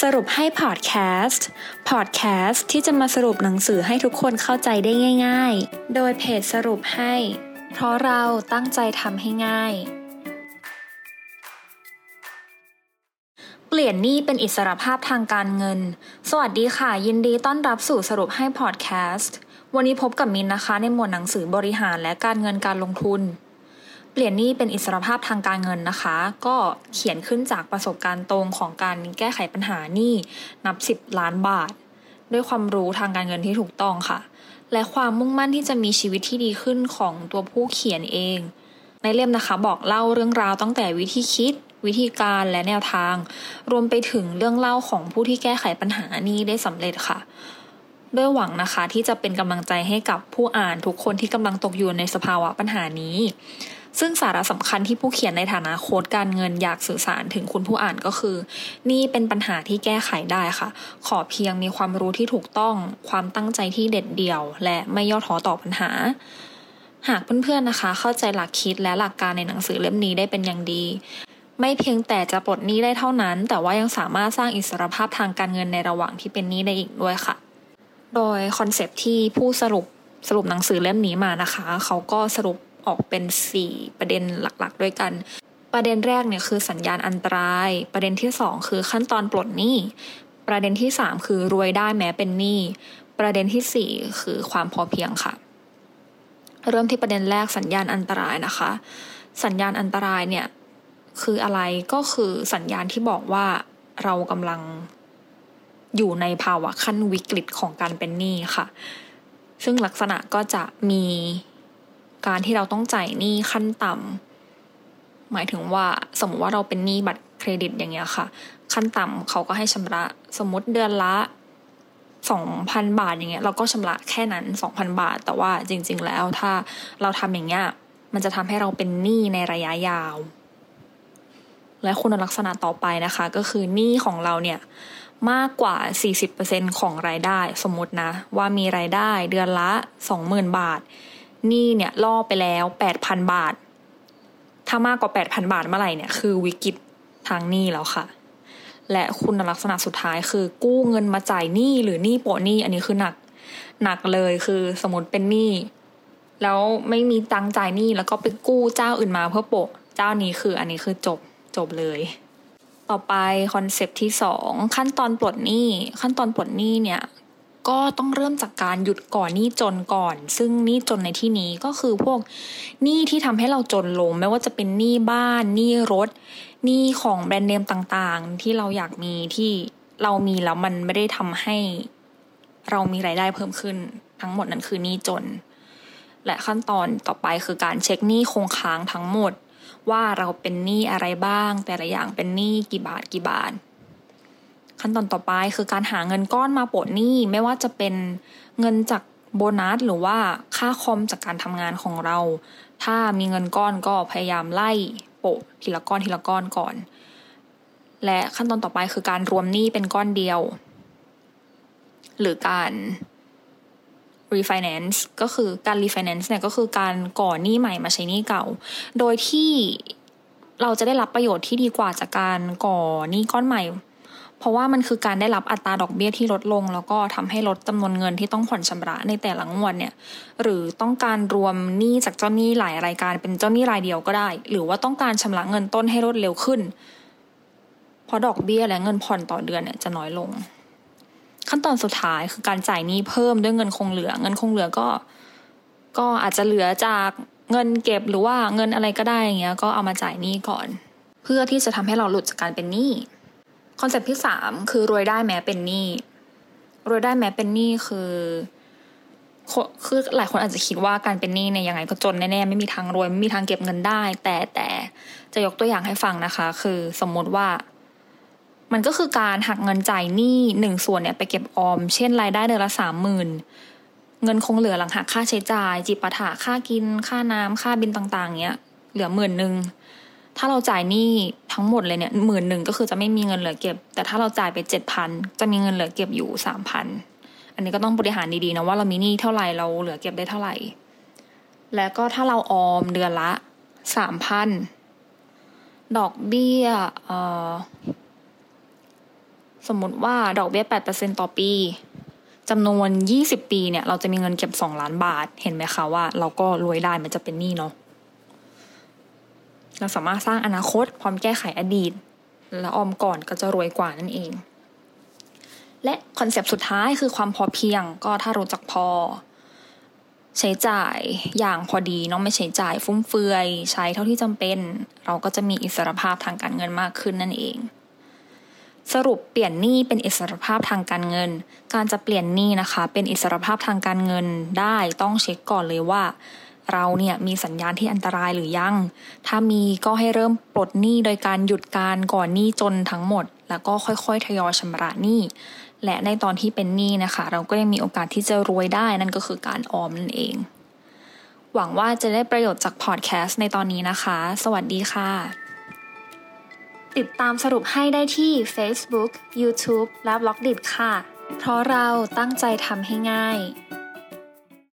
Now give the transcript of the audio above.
สรุปให้พอดแคสต์ พอดแคสต์ที่จะมาสรุปหนังสือให้ทุกคนเข้าใจได้ง่าย ๆ โดยเพจสรุปให้ เพราะเราตั้งใจทำให้ง่าย เปลี่ยนหนี้เป็นอิสรภาพทางการเงิน สวัสดีค่ะ ยินดีต้อนรับสู่สรุปให้พอดแคสต์ วันนี้พบกับมินนะคะในหมวดหนังสือบริหารและการเงินการลงทุน เปลี่ยนนี้เป็นอิสรภาพทางการเงินนะคะ ก็เขียนขึ้นจากประสบการณ์ตรงของการแก้ไขปัญหานี้นับ 10 ล้านบาท ด้วยความรู้ทางการเงินที่ถูกต้องค่ะ และความมุ่งมั่นที่จะมีชีวิตที่ดีขึ้นของตัวผู้เขียนเอง ในเล่มนะคะบอกเล่าเรื่องราวตั้งแต่วิธีคิด วิธีการและแนวทาง รวมไปถึงเรื่องเล่าของผู้ที่แก้ไขปัญหานี้ได้สำเร็จค่ะด้วยหวังนะคะที่จะเป็นกำลังใจให้กับผู้อ่านทุกคนที่กำลังตกอยู่ในสภาวะปัญหานี้ ซึ่งสาระสำคัญที่ผู้เขียนในฐานะโค้ดการเงินอยากสื่อสารถึงคุณผู้อ่านก็คือ นี่เป็นปัญหาที่แก้ไขได้ค่ะ ขอเพียงมีความรู้ที่ถูกต้อง ความตั้งใจที่เด็ดเดี่ยว และไม่ย่อท้อต่อปัญหา หากเพื่อนๆนะคะ เข้าใจหลักคิดและหลักการในหนังสือเล่มนี้ได้เป็นอย่างดีไม่เพียงแต่จะปลดหนี้ได้เท่านั้น แต่ว่ายังสามารถสร้างอิสรภาพทางการเงินในระหว่างที่เป็นหนี้ได้อีกด้วยค่ะ โดยคอนเซปที่ผู้สรุปสรุปหนังสือเล่มนี้มานะคะ เขาก็สรุป ออกเป็น 4 ประเด็นหลักๆ ด้วยกัน ประเด็นแรกเนี่ยคือสัญญาณอันตราย ประเด็นที่ 2 คือขั้นตอนปลดหนี้ ประเด็นที่ 3 คือรวยได้แม้เป็นหนี้ ประเด็นที่ 4 คือความพอเพียงค่ะ เริ่มที่ประเด็นแรกสัญญาณอันตรายนะคะ สัญญาณอันตรายเนี่ยคืออะไรก็คือสัญญาณที่บอกว่าเรากำลังอยู่ในภาวะขั้นวิกฤตของการเป็นหนี้ค่ะ ซึ่งลักษณะก็จะมี การที่เราต้องจ่ายหนี้ขั้นต่ำหมายถึงว่าสมมติว่าเราเป็นหนี้บัตรเครดิตอย่างเงี้ยค่ะ ขั้นต่ำเขาก็ให้ชำระสมมติเดือนละสองพันบาทอย่างเงี้ยเราก็ชำระแค่นั้นสองพันบาท แต่ว่าจริง ๆ แล้วถ้าเราทำอย่างเงี้ยมันจะทำให้เราเป็นหนี้ในระยะยาว และคุณลักษณะต่อไปนะคะ ก็คือหนี้ของเราเนี่ยมากกว่า 40%ของรายได้ สมมตินะ ว่ามีรายได้เดือนละ 20,000 บาท หนี้เนี่ยล่อไปแล้ว8,000บาท ถ้ามากกว่า8,000บาทเมื่อไหร่เนี่ยคือวิกฤตทางหนี้แล้วค่ะ และคุณลักษณะสุดท้ายคือกู้เงินมาจ่ายหนี้หรือหนี้โปะหนี้อันนี้คือหนักหนักเลยคือสมมติเป็นหนี้แล้วไม่มีตังจ่ายหนี้แล้วก็ไปกู้เจ้าอื่นมาเพื่อโปะเจ้านี้คืออันนี้คือจบจบเลย ต่อไป concept ที่สองขั้นตอนปลดหนี้ ขั้นตอนปลดหนี้เนี่ย ก็ต้องเริ่มจากการหยุดก่อนหนี้จนก่อน ซึ่งหนี้จนในที่นี้ก็คือพวกหนี้ที่ทำให้เราจนลง ไม่ว่าจะเป็นหนี้บ้านหนี้รถหนี้ของแบรนด์เนมต่างๆ ที่เราอยากมีที่เรามีแล้วมันไม่ได้ทำให้ เรามีรายได้เพิ่มขึ้น ทั้งหมดนั้นคือหนี้จน และขั้นตอนต่อไปคือการเช็คหนี้คงค้างทั้งหมด ว่าเราเป็นหนี้อะไรบ้าง แต่ละอย่างเป็นหนี้กี่บาทกี่บาท ขั้นตอนต่อไปคือการหาเงินก้อนมาโปะหนี้ไม่ว่าจะเป็นเงินจากโบนัสหรือว่าค่าคอมจากการทำงานของเรา ถ้ามีเงินก้อนก็พยายามไล่โปะทีละก้อนทีละก้อนก่อน และขั้นตอนต่อไปคือการรวมหนี้เป็นก้อนเดียว หรือการ refinance ก็คือการ refinance เนี่ยก็คือการก่อหนี้ใหม่มาใช้หนี้เก่า โดยที่เราจะได้รับประโยชน์ที่ดีกว่าจากการก่อหนี้ก้อนใหม่ เพราะว่ามันคือการได้รับอัตราดอกเบี้ยที่ลดลง แล้วก็ทำให้ลดจำนวนเงินที่ต้องผ่อนชำระในแต่ละงวดเนี่ย หรือต้องการรวมหนี้จากเจ้าหนี้หลายรายการเป็นเจ้าหนี้รายเดียวก็ได้ หรือว่าต้องการชำระเงินต้นให้รวดเร็วขึ้น เพราะดอกเบี้ยและเงินผ่อนต่อเดือนเนี่ยจะน้อยลง ขั้นตอนสุดท้ายคือการจ่ายหนี้เพิ่มด้วยเงินคงเหลือ เงินคงเหลือก็ ก็อาจจะเหลือจากเงินเก็บหรือว่าเงินอะไรก็ได้อย่างเงี้ย ก็เอามาจ่ายหนี้ก่อน เพื่อที่จะทำให้เราหลุดจากการเป็นหนี้ concept ที่สามคือรวยได้แม้เป็นหนี้รวยได้แม้เป็นหนี้คือคือหลายคนอาจจะคิดว่าการเป็นหนี้เนี่ยยังไงก็จนแน่ๆไม่มีทางรวยไม่มีทางเก็บเงินได้ แต่แต่จะยกตัวอย่างให้ฟังนะคะ คือสมมติว่า มันก็คือการหักเงินจ่ายหนี้หนึ่งส่วนเนี่ยไปเก็บออม เช่นรายได้เดือนละสามหมื่นเงินคงเหลือหลังหักค่าใช้จ่าย จิปาถะค่ากิน ค่าน้ำค่าบินต่างๆเนี้ยเหลือหมื่นหนึ่ง ถ้าเราจ่ายหนี้ทั้งหมดเลยเนี่ยหมื่นหนึ่งก็คือจะไม่มีเงินเหลือเก็บ แต่ถ้าเราจ่ายไปเจ็ดพันจะมีเงินเหลือเก็บอยู่สามพันอันนี้ก็ต้องบริหารดีๆนะว่าเรามีหนี้เท่าไหร่เราเหลือเก็บได้เท่าไหร่ แล้วก็ถ้าเราออมเดือนละสามพันดอกเบี้ยสมมติว่าดอกเบี้ย8%ต่อปีจำนวน20ปีเนี่ย เราจะมีเงินเก็บ2ล้านบาท เห็นไหมคะว่า เราก็รวยได้มันจะเป็นหนี้เนาะ เราสามารถสร้างอนาคต พร้อมแก้ไขอดีต และออมก่อนก็จะรวยกว่านั่นเอง และคอนเซปต์สุดท้ายคือความพอเพียงก็ถ้ารู้จักพอ ใช้จ่ายอย่างพอดีเนาะไม่ใช้จ่ายฟุ่มเฟือย ใช้เท่าที่จำเป็น เราก็จะมีอิสรภาพทางการเงินมากขึ้นนั่นเองสรุปเปลี่ยนหนี้เป็นอิสรภาพทางการเงิน การจะเปลี่ยนหนี้นะคะ เป็นอิสรภาพทางการเงินได้ต้องเช็คก่อนเลยว่า เราเนี่ยมีสัญญาณที่อันตรายหรือยัง ถ้ามีก็ให้เริ่มปลดหนี้โดยการหยุดการก่อนหนี้จนทั้งหมด แล้วก็ค่อยๆทยอยชำระหนี้ และในตอนที่เป็นหนี้นะคะ เราก็ยังมีโอกาสที่จะรวยได้นั่นก็คือการออมนั่นเอง หวังว่าจะได้ประโยชน์จากพอดแคสต์ในตอนนี้นะคะ สวัสดีค่ะ ติดตามสรุปให้ได้ที่ Facebook, YouTube และ b ล็อกดิค่ะ เพราะเราตั้งใจทำให้ง่าย